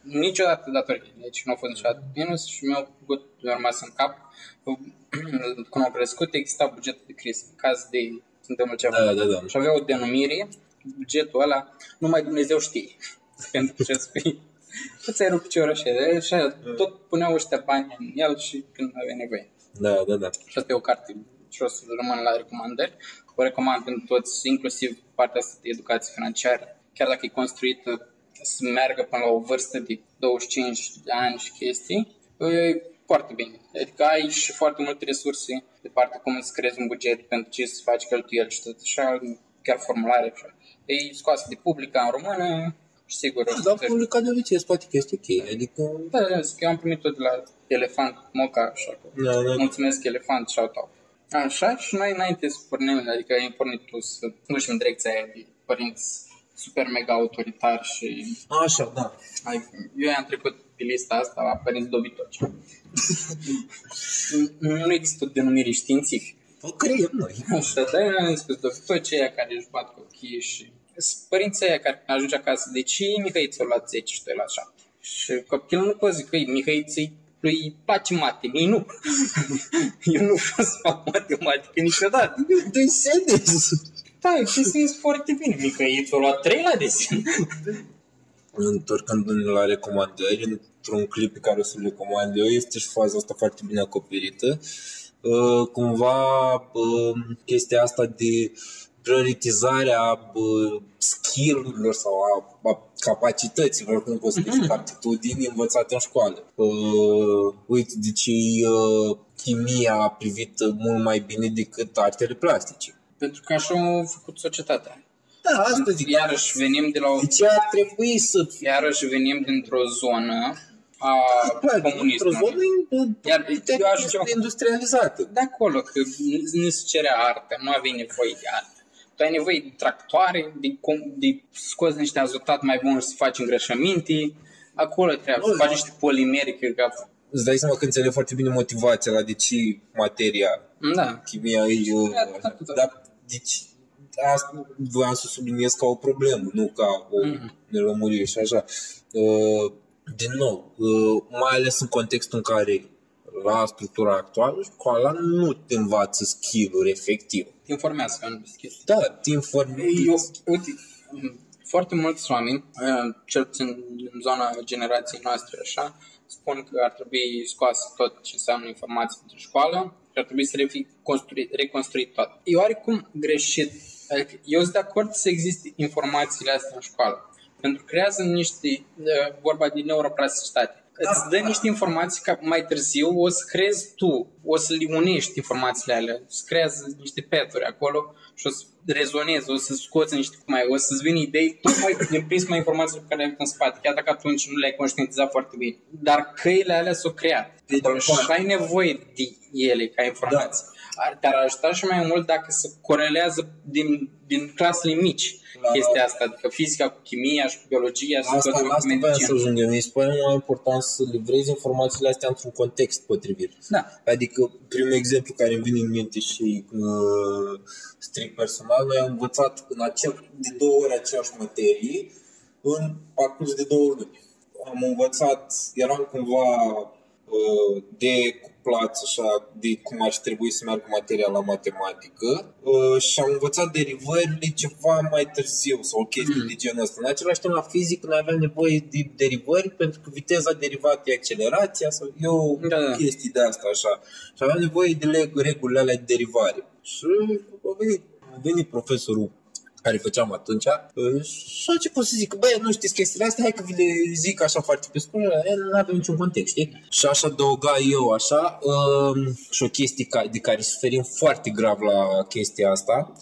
[SPEAKER 1] niciodată datorii. Deci nu au fost niciodată minus și mi-au făcut, mi-a rămas în cap. Când au crescut, exista bugetul de criză. În caz de se întâmplă ceva.
[SPEAKER 2] Da, da, da.
[SPEAKER 1] Și avea o denumire, bugetul ăla, numai Dumnezeu știe. Pentru ce spui. Îți ai rupt piciorul așa, așa, tot puneau ăștia bani în el și când avea nevoie.
[SPEAKER 2] Da, da, da.
[SPEAKER 1] Și asta e o carte și o să rămân la recomandări. O recomand pentru toți, inclusiv partea asta de educație financiară. Chiar dacă e construită să meargă până la o vârstă de 25 de ani și chestii, e foarte bine. Adică ai și foarte multe resurse de partea cum îți creezi un buget pentru ce să faci cheltuieli și tot așa, chiar formulare așa. E scoasă de publica în română și sigur o să
[SPEAKER 2] Dar
[SPEAKER 1] te-
[SPEAKER 2] publicat de obicei, poate că este ok. Adică...
[SPEAKER 1] da, da, zic, eu am primit-o de la Elefant Moca, așa că
[SPEAKER 2] Da, da.
[SPEAKER 1] mulțumesc Elefant, shout out. Așa, și noi înainte să pornim, adică ai pornit tu să duci în direcția aia de părinți super mega autoritari și
[SPEAKER 2] Așa, da.
[SPEAKER 1] ai, eu am trecut pe lista asta la părinți dobitoci. nu există o denumire științifică.
[SPEAKER 2] O creiem noi.
[SPEAKER 1] Așa, dar eu am spus dobitoci aia care își bat copiii și sunt părinții aia care când ajunge acasă, de ce Mihai ți-a luat 10 și tu ai luat 7? Și copilul nu poate zic că Mihai ți lui îi place mate, mie nu. eu nu vreau să fac matematică niciodată.
[SPEAKER 2] De serios.
[SPEAKER 1] Da, chestia este foarte bine. Micăiți o luat 3 la desen.
[SPEAKER 2] Întorcându-ne la recomandări, într-un clip pe care o să-l recomand eu, este și faza asta foarte bine acoperită. Uh, cumva uh, chestia asta de prioritizarea uh, skill-urilor sau a, a capacităților, cum poți să zic,
[SPEAKER 1] Mhm.
[SPEAKER 2] aptitudini învățate în școală. Uh, uite, de ce uh, chimia a privit mult mai bine decât artele plastice.
[SPEAKER 1] Pentru că așa a făcut societatea.
[SPEAKER 2] Da, asta zic.
[SPEAKER 1] Iarăși venim de la o...
[SPEAKER 2] De ce ar trebui să fie
[SPEAKER 1] Iarăși venim dintr-o zonă a
[SPEAKER 2] Clar, într-o
[SPEAKER 1] comunismului.
[SPEAKER 2] zonă
[SPEAKER 1] Iar eu aș zice-
[SPEAKER 2] industrializată.
[SPEAKER 1] de acolo, că nu se cerea artă, nu aveai nevoie de artă. Tu ai nevoie de tractoare, de, com- de scoți niște azotat mai bun și să faci îngrășăminte. Acolo trebuie să
[SPEAKER 2] Nu,
[SPEAKER 1] faci niște polimeri, cred că...
[SPEAKER 2] Îți dai seama că înțeleg foarte bine motivația la de ce materia,
[SPEAKER 1] Da.
[SPEAKER 2] chimia e... uh,
[SPEAKER 1] Da, da, da.
[SPEAKER 2] Dar deci, asta voiam să subliniez ca o problemă, nu ca o
[SPEAKER 1] Mhm.
[SPEAKER 2] nelămurire și așa. Uh, Din nou, uh, mai ales în contextul în care la structura actuală, școala nu te învață skill-uri efectiv.
[SPEAKER 1] Te informează pe anumite chestii.
[SPEAKER 2] Da, te informezi.
[SPEAKER 1] Eu, uite, foarte mulți oameni, uh, cel puțin în zona generației noastre, așa, spun că ar trebui scoasă tot ce înseamnă informații pentru școală și ar trebui să fie construit, reconstruit tot. E oarecum greșit. Adică eu sunt de acord să existe informațiile astea în școală. Pentru că creează niște, uh, vorba de neuroplasticitate. Îți dă niște informații ca mai târziu o să crezi tu, o să le unești informațiile alea, să creează niște peturi acolo și o să rezonezi, o să scoți niște, mai, o să-ți vină idei tocmai din prisma informațiilor pe care le ai avut în spate, chiar dacă atunci nu le-ai conștientizat foarte bine. Dar căile alea s-au creat. Deci și ai nevoie de ele ca informații. Ar, te-ar ajuta și mai mult dacă se corelează din, din clasele mici
[SPEAKER 2] La-
[SPEAKER 1] chestia asta, adică fizica cu chimia și cu biologia și cu
[SPEAKER 2] Asta,
[SPEAKER 1] tot cu
[SPEAKER 2] asta voiam să
[SPEAKER 1] medicina.
[SPEAKER 2] ajungem. Mi se pare mai important să livrezi informațiile astea într-un context potrivit.
[SPEAKER 1] Da.
[SPEAKER 2] Adică, primul exemplu care îmi vine în minte și uh, strict personal, noi am învățat în acel, de două ori aceeași materie în parcurs de două luni. Am învățat, eram cumva uh, decuplați așa de cum ar trebui să meargă materia la matematică uh, și am învățat derivările ceva mai târziu sau o chestie
[SPEAKER 1] Mm.
[SPEAKER 2] de genul ăsta. În același timp la fizică noi aveam nevoie de derivări pentru că viteza derivată e accelerația sau eu
[SPEAKER 1] Da, da.
[SPEAKER 2] chestii de asta așa. Și aveam nevoie de leg- regulile alea de derivare. Și a venit, a venit profesorul care făceam atunci uh, și ce pot să zic, băi, nu știți chestiile astea, hai că vi le zic așa foarte pe scurt, nu avem niciun context, știi? Și aș adăuga eu așa uh, și o chestie ca, de care suferim foarte grav la chestia asta,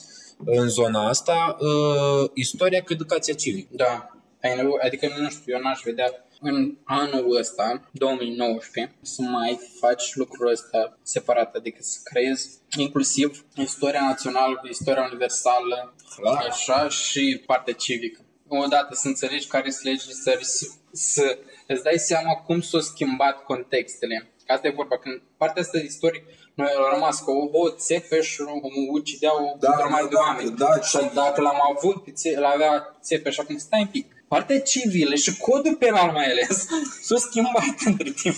[SPEAKER 2] în zona asta, uh, istoria cu educația civică.
[SPEAKER 1] Da. Ai nevoie, adică nu știu, eu n-aș vedea în anul ăsta, 2019, să mai faci lucrul ăsta separat, adică să creezi inclusiv istoria națională cu istoria universală,
[SPEAKER 2] Clar.
[SPEAKER 1] așa, și partea civică. Odată să înțelegi care sunt legile țării, să, să îți dai seama cum s-au schimbat contextele. Că Asta e vorba, când partea asta de istorie, noi am rămas cu o țepeș, ucideau
[SPEAKER 2] Da,
[SPEAKER 1] o grămadă
[SPEAKER 2] da,
[SPEAKER 1] de
[SPEAKER 2] da,
[SPEAKER 1] oameni.
[SPEAKER 2] da,
[SPEAKER 1] și
[SPEAKER 2] și-
[SPEAKER 1] dacă l-am avut, pe țe- l-avea țepeș, acum stai un pic. Partea civilă și codul penal mai ales s-a schimbat între timp.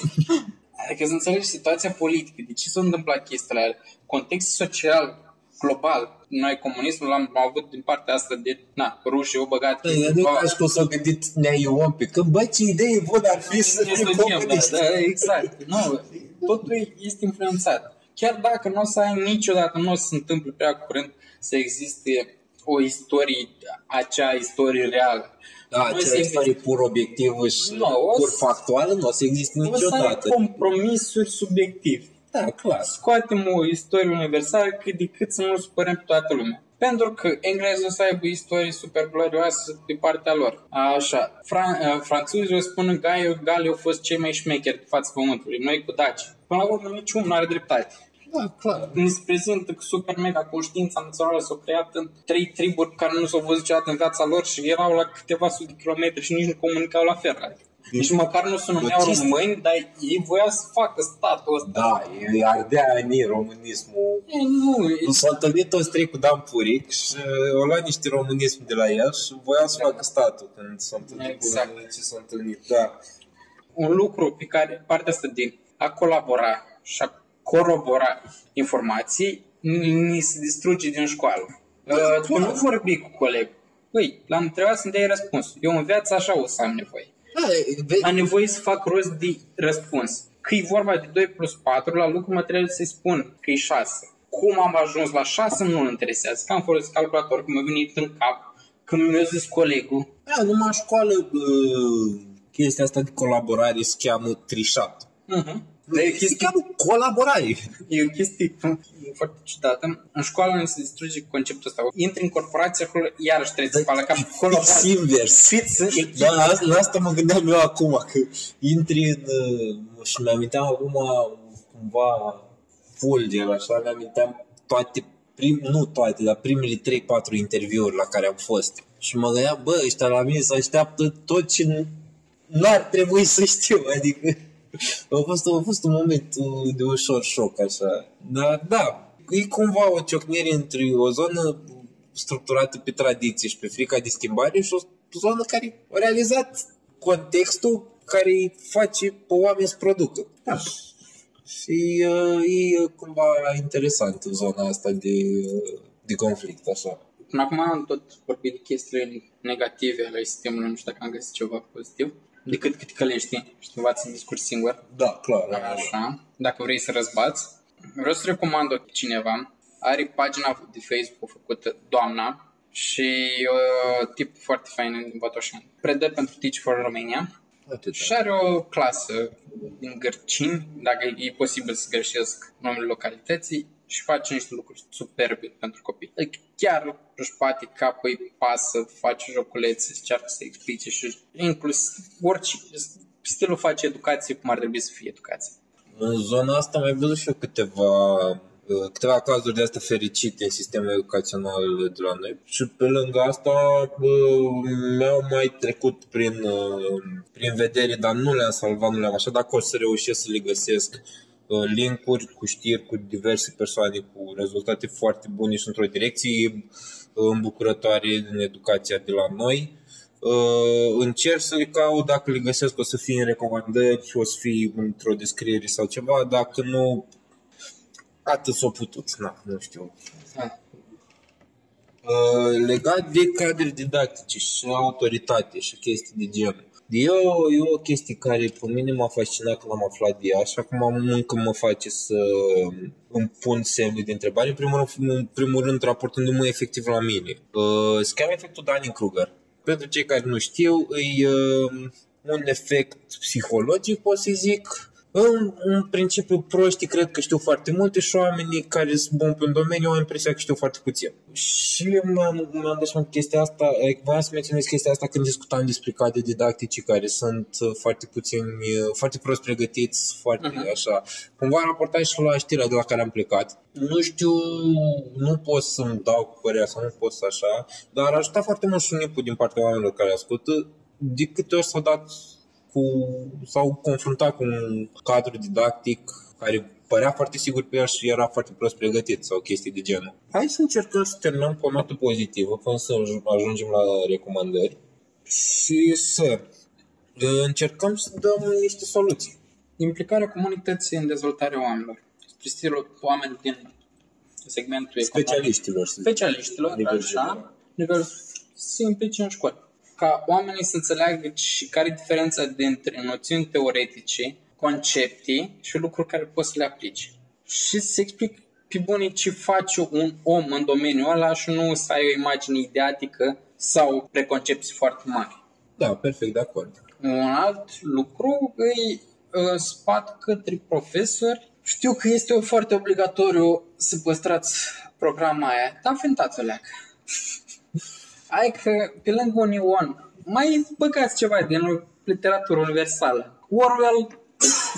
[SPEAKER 1] Adică să înțelegi situația politică, de ce s-a întâmplat chestiile alea, context social, global. Noi comunismul l-am avut din partea asta de, na, rușii au băgat
[SPEAKER 2] Păi,
[SPEAKER 1] chestii,
[SPEAKER 2] nu
[SPEAKER 1] bă,
[SPEAKER 2] ca și cum s-a gândit Nea Ion pe când, bă, ce idee bună ar fi să
[SPEAKER 1] este
[SPEAKER 2] fim
[SPEAKER 1] timp, da,
[SPEAKER 2] comuniști.
[SPEAKER 1] da, exact. Nu, totul este influențat. Chiar dacă nu o să ai niciodată, nu o să se întâmple prea curând să existe o istorie, acea istorie reală.
[SPEAKER 2] Da,
[SPEAKER 1] Nu
[SPEAKER 2] acea
[SPEAKER 1] se-
[SPEAKER 2] istorie pur obiectivă și
[SPEAKER 1] Nu, o
[SPEAKER 2] pur
[SPEAKER 1] să-
[SPEAKER 2] factuală nu o să existe
[SPEAKER 1] O să ai
[SPEAKER 2] niciodată.
[SPEAKER 1] compromisuri subiective.
[SPEAKER 2] Da, clar.
[SPEAKER 1] Scoatem o istorie universală cât de cât să nu supărăm pe toată lumea. Pentru că englezii o să aibă istorie super glorioasă pe partea lor. Așa, Fran- uh, franțuzii o spun că Gai- Galii au fost cei mai șmecheri pe fața pământului, noi cu daci. Până la urmă, niciun nu are dreptate.
[SPEAKER 2] Da, clar.
[SPEAKER 1] Când se prezintă cu super mega conștiința națională s-au creat în trei triburi care nu s-au văzut niciodată în viața lor și erau la câteva sute de kilometri și nici nu comunicau la fel. Adică, nici măcar nu se numeau
[SPEAKER 2] Bătist.
[SPEAKER 1] români, dar ei voiau să facă statul ăsta.
[SPEAKER 2] Da, e ardea ani românismul.
[SPEAKER 1] E, nu, e,
[SPEAKER 2] S-au întâlnit toți trei cu Dan Puric și au luat niște românism de la el și voiau să facă statul când s-au întâlnit
[SPEAKER 1] Exact.
[SPEAKER 2] cu ce s-au întâlnit. Da.
[SPEAKER 1] un lucru pe care partea asta din a colabora și a corobora informații ni se distruge din școală. Uh, tu nu vorbi cu colegul. Păi, l-am întrebat să-mi dai răspuns. Eu în viață așa o să am nevoie.
[SPEAKER 2] Da, vezi,
[SPEAKER 1] Am nevoie să fac rost de răspuns. Că e vorba de 2 plus 4, la lucru mă trebuie să-i spun că e 6. Cum am ajuns la 6 nu-l interesează. Că am folosit calculator, că mi-a venit în cap, că mi-a zis colegul.
[SPEAKER 2] da, numai școală uh, chestia asta de colaborare se cheamă trișat.
[SPEAKER 1] Uh-huh.
[SPEAKER 2] Dar e se cheamă colaborare.
[SPEAKER 1] E o chestie foarte ciudată. În școală ne se distruge conceptul ăsta. Intri în corporație, acolo iarăși trebuie să faci ca
[SPEAKER 2] Fix
[SPEAKER 1] colaborație.
[SPEAKER 2] invers.
[SPEAKER 1] Fiți în echipă.
[SPEAKER 2] Da, la, la asta mă gândeam eu acum, că intri în... uh, Și mi-aminteam acum cumva fulger, așa, mi-aminteam toate, prim, nu toate, dar primele 3-4 interviuri la care am fost. Și mă gândeam, bă, ăștia la mine se așteaptă tot ce n- n-ar trebui să știu, adică a fost, a fost un moment uh, de ușor șoc, așa. Dar, da, e cumva o ciocnire între o zonă structurată pe tradiție și pe frica de schimbare și o zonă care a realizat contextul care îi face pe oameni să producă. Da. Și uh, e uh, cumva interesant zona asta de, uh, de conflict, așa.
[SPEAKER 1] Până acum am tot vorbit de chestiile negative ale sistemului, nu știu dacă am găsit ceva pozitiv. Decât cât călești și te învați în discurs singur.
[SPEAKER 2] Da, clar.
[SPEAKER 1] Așa. Dacă vrei să răzbați. Vreau să recomand o cineva. Are pagina de Facebook făcută Doamna și e o tip foarte fain din Botoșani. Predă pentru Teach for Romania
[SPEAKER 2] Atât.
[SPEAKER 1] și are o clasă din Gărcini, dacă e posibil să greșesc numele localității, și face niște lucruri superbe pentru copii. Adică chiar își bate capul, îi pasă, face joculețe, încearcă să explice și inclusiv orice stilul face educație cum ar trebui să fie educație.
[SPEAKER 2] În zona asta am mai văzut și eu câteva, uh, câteva cazuri de astea fericite în sistemul educațional de la noi. Și pe lângă asta uh, mi-au mai trecut prin, uh, prin vedere, dar nu le-am salvat, nu le-am așa, dacă o să reușesc să le găsesc uh, linkuri cu știri cu diverse persoane cu rezultate foarte bune și într-o direcție uh, îmbucurătoare în educația de la noi. Uh, încerc să le caut, dacă le găsesc o să fie în recomandări și o să fie într-o descriere sau ceva, dacă nu, atât s-a putut, na, nu știu.
[SPEAKER 1] Da.
[SPEAKER 2] Uh, legat de cadre didactice și autoritate și chestii de genul. E o, e o chestie care pe mine m-a fascinat când am aflat de ea și acum încă mă face să îmi pun semne de întrebare. În primul rând, în primul rând raportându-mă efectiv la mine. Uh, se cheamă efectul Dunning-Kruger. Pentru cei care nu știu, e uh, un efect psihologic, pot să zic. În, în principiu, proștii cred că știu foarte multe și oamenii care sunt buni pe un domeniu au impresia că știu foarte puțin. Și mi-am, mi-am dat seama că chestia asta, eh, voiam să menționez chestia asta când discutam despre cadre didactice care sunt uh, foarte puțin, uh, foarte prost pregătiți, foarte
[SPEAKER 1] Mhm.
[SPEAKER 2] așa. Cumva raportam și la știrea de la care am plecat. Nu știu, nu pot să-mi dau cu părerea sau nu pot să așa, dar ar ajuta foarte mult și un input din partea oamenilor care ascultă. De câte ori s-au dat cu, s-au confruntat cu un cadru didactic care părea foarte sigur pe el și era foarte prost pregătit sau chestii de genul. Hai să încercăm să terminăm cu o notă pozitivă până să ajungem la recomandări și să uh, încercăm să dăm niște soluții.
[SPEAKER 1] Implicarea comunității în dezvoltarea oamenilor. Spre stilul oameni din segmentul economic.
[SPEAKER 2] Specialiștilor. să zic.
[SPEAKER 1] specialiștilor,
[SPEAKER 2] Nivel
[SPEAKER 1] așa,
[SPEAKER 2] general.
[SPEAKER 1] nivel se implice în școli. Ca oamenii să înțeleagă și care e diferența dintre noțiuni teoretice, concepte și lucruri care poți să le aplici. Și să explic pe bune ce face un om în domeniul ăla și nu să ai o imagine ideatică sau preconcepții foarte mari.
[SPEAKER 2] Da, perfect, de acord.
[SPEAKER 1] Un alt lucru e uh, sfat către profesori. Știu că este o foarte obligatoriu să păstrați programa aia, dar fentați-o leacă. Hai că pe lângă un ion mai băgați ceva din literatură universală. Orwell,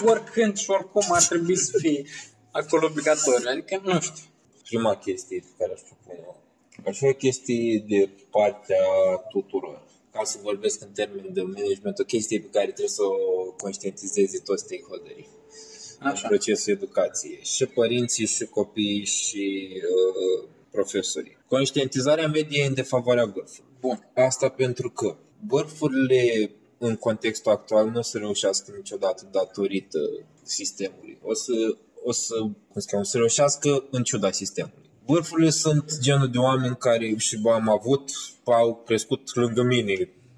[SPEAKER 1] oricând și oricum ar trebui să fie acolo obligatoriu. Adică nu știu.
[SPEAKER 2] Prima chestie pe care aș propune Ar fi o chestie de partea tuturor. Ca să vorbesc în termeni de management, o chestie pe care trebuie să o conștientizeze toți stakeholderii în
[SPEAKER 1] Așa.
[SPEAKER 2] procesul educației. Și părinții, și copiii, și uh, profesorii. Conștientizarea medie e în defavoarea vârfului.
[SPEAKER 1] Bun.
[SPEAKER 2] Asta pentru că vârfurile în contextul actual nu o să reușească niciodată datorită sistemului. O să, o să, cum să, cheamă, o să reușească în ciuda sistemului. Vârfurile sunt genul de oameni care și am avut, au crescut lângă mine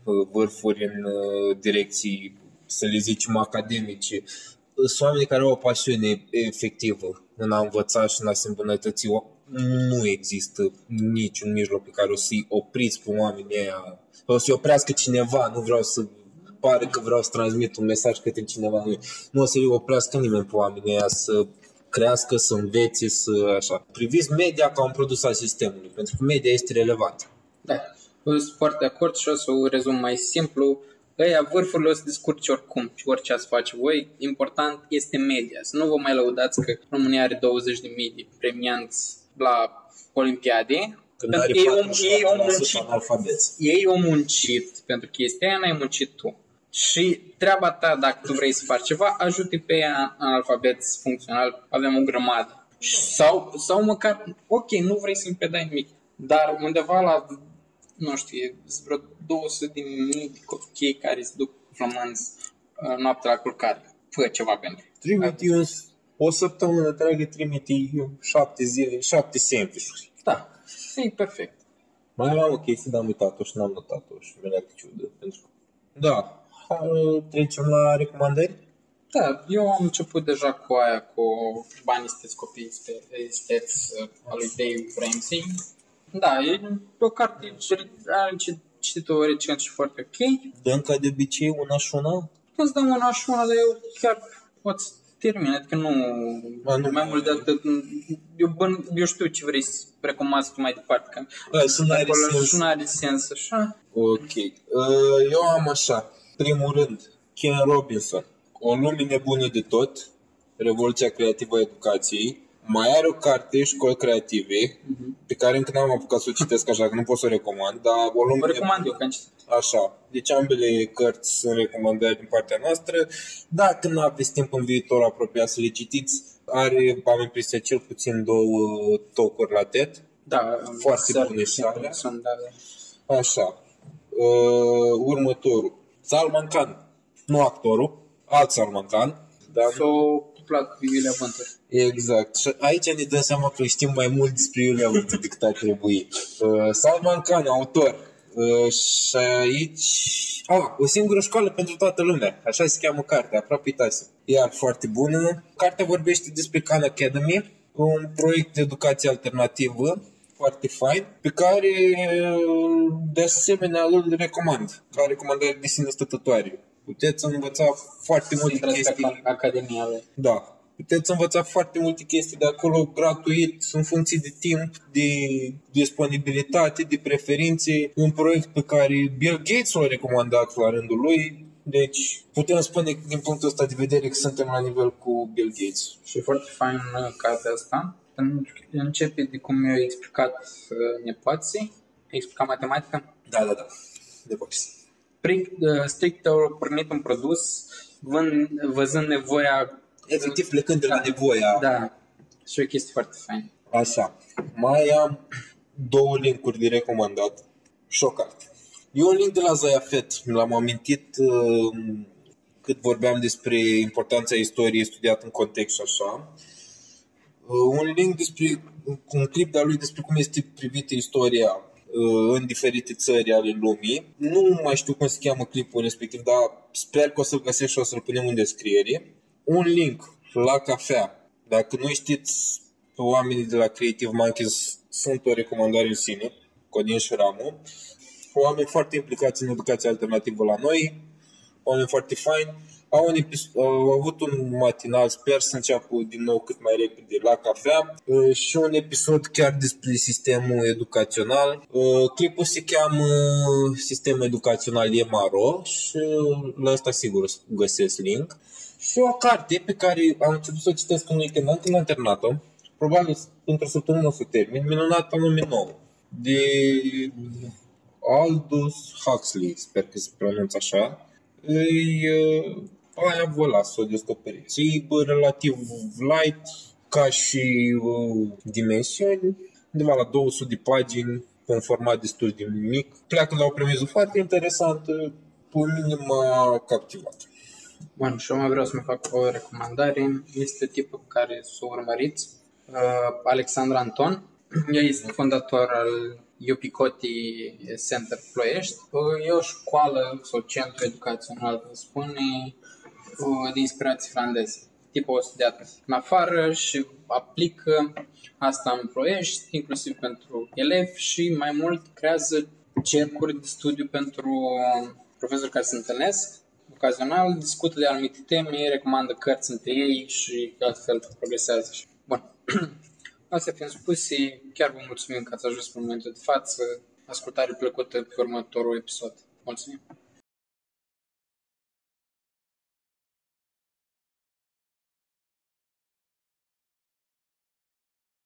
[SPEAKER 2] uh, vârfuri în uh, direcții, să le zicem, academice. Sunt oameni care au o pasiune efectivă în a învăța și în a se îmbunătăți. Nu există niciun mijloc pe care o să-i opriți pe oamenii ăia, o să-i oprească cineva, nu vreau să pare că vreau să transmit un mesaj către cineva. Nu, nu o să-i oprească nimeni pe oamenii ăia să crească, să învețe, să așa. Priviți media ca un produs al sistemului, pentru că media este relevantă.
[SPEAKER 1] Da, sunt foarte de acord și o să o rezum mai simplu. Ăia vârfurile o să descurce oricum și orice ați face voi. Important este media. Să nu vă mai lăudați că România are 20.000 de premianți la Olimpiade.
[SPEAKER 2] Când are
[SPEAKER 1] ei, au,
[SPEAKER 2] 47%
[SPEAKER 1] ei, au muncit,
[SPEAKER 2] analfabeți.
[SPEAKER 1] ei au muncit pentru chestia aia, n-ai muncit tu. Și treaba ta, dacă tu vrei să faci ceva, ajute pe ea în alfabet funcțional. Avem o grămadă. Sau, sau măcar, ok, nu vrei să-mi predai nimic, dar undeva la, nu știu, sunt vreo 200 de mii de copii care se duc flămânzi uh, noaptea la culcare. Fă ceva pentru.
[SPEAKER 2] Trimite un, o săptămână întreagă, trimite șapte zile, șapte sandvișuri.
[SPEAKER 1] Da, e perfect.
[SPEAKER 2] Mai aveam o chestie, dar am uitat-o și n-am notat-o și mi-a dat ciudă. Pentru că... Da, hai, trecem la recomandări.
[SPEAKER 1] Da, eu am început deja cu aia, cu banii sunteți copii, sunteți uh, al lui Dave Ramsey. Da, e o carte ce are ce citit-o recent și foarte ok.
[SPEAKER 2] Dăm ca de obicei una și una.
[SPEAKER 1] Putem să dăm una și una, dar eu chiar pot să termin, adică nu,
[SPEAKER 2] Ba, nu.
[SPEAKER 1] mai mult de atât. Eu, băn, eu știu ce vrei să recomanzi tu mai departe, că
[SPEAKER 2] Da, să nu are
[SPEAKER 1] acolo
[SPEAKER 2] sens.
[SPEAKER 1] și nu are sens așa.
[SPEAKER 2] Ok. Uh, Eu am așa. Primul rând, Ken Robinson. O lume nebună de tot. Revoluția creativă a educației. Mai are o carte, Școli Creative, pe care încă n-am apucat să o citesc așa, că nu pot să o recomand, dar o lume
[SPEAKER 1] Vă recomand eu, că am citit.
[SPEAKER 2] Așa. Deci ambele cărți sunt recomandări din partea noastră. Dacă nu aveți timp în viitor apropiat să le citiți, are, am impresia, cel puțin două tocuri la TED.
[SPEAKER 1] Da,
[SPEAKER 2] Foarte
[SPEAKER 1] Sir
[SPEAKER 2] bune și alea.
[SPEAKER 1] Sunt, da, da.
[SPEAKER 2] Așa. Uh, următorul. Salman Khan. Nu actorul, alt Salman Khan. Dar
[SPEAKER 1] S-o puplat cu Iulia Vântur.
[SPEAKER 2] Exact. Și aici ne dăm seama că știm mai mult despre Iulia Vântur decât ar trebui. Uh, Salman Khan, autor. Uh, și aici... Ah, o singură școală pentru toată lumea. Așa se cheamă cartea, aproape uitasem. Iar foarte bună. Cartea vorbește despre Khan Academy, un proiect de educație alternativă foarte fain, pe care de asemenea îl recomand, ca recomandare de sine stătătoare. Puteți învăța foarte multe
[SPEAKER 1] Intrați pe
[SPEAKER 2] chestii
[SPEAKER 1] Academia lui.
[SPEAKER 2] da. Puteți învăța foarte multe chestii de acolo gratuit, în funcție de timp, de disponibilitate, de preferințe. Un proiect pe care Bill Gates l-a recomandat la rândul lui. Deci putem spune din punctul ăsta de vedere că suntem la nivel cu Bill Gates.
[SPEAKER 1] Și e foarte fain uh, cartea asta. Pentru că Începe de cum mi-a explicat uh, nepoții, a explicat matematica.
[SPEAKER 2] Da, da, da. De box.
[SPEAKER 1] Strict, uh, strict au pornit un produs vând, văzând nevoia
[SPEAKER 2] Efectiv plecând de la nevoia.
[SPEAKER 1] Da, și o chestie foarte faină.
[SPEAKER 2] Așa. Mai am două linkuri de recomandat și o carte. E un link de la Zoya Fet. L-am amintit uh, cât vorbeam despre importanța istoriei studiat în context și așa. Uh, un link despre un clip de-a lui despre cum este privită istoria uh, în diferite țări ale lumii. Nu mai știu cum se cheamă clipul respectiv, dar sper că o să-l găsesc și o să-l punem în descriere. Un link la cafea. Dacă nu știți, oamenii de la Creative Monkeys sunt o recomandare în sine, Codin și Ramu. Oameni foarte implicați în educația alternativă la noi, oameni foarte faini. Au, un epis- au avut un matinal, sper să înceapă din nou cât mai repede la cafea uh, și un episod chiar despre sistemul educațional. Uh, Clipul se cheamă Sistemul Educațional EMARO și uh, la asta sigur o să găsesc link. Și o carte pe care am început să o citesc în weekend, încă n-am terminat-o. Probabil într-o săptămână o să termin. Minunată nume nou. De Aldous Huxley, sper că se pronunță așa. Îi, uh, aia vă las să o descoperiți. E bă, relativ light, ca și uh, dimensiuni, undeva la 200 de pagini, cu un format destul de mic. Pleacă la o premisă foarte interesantă, pe mine m-a captivat.
[SPEAKER 1] Bun, și eu mai vreau să mai fac o recomandare. Este tipul care să o urmăriți. Uh, Alexandra Anton. El este fondator al Iupicoti Center Ploiești. E o școală sau centru educațional, spune, de inspirație finlandeză. Tipul a studiat în afară și aplică asta în Ploiești, inclusiv pentru elevi și mai mult creează cercuri de studiu pentru profesori care se întâlnesc ocazional, discută de anumite teme, recomandă cărți între ei și altfel progresează. Bun. Astea fiind spuse, chiar vă mulțumim că ați ajuns în momentul de față. Ascultare plăcută pe următorul episod. Mulțumim!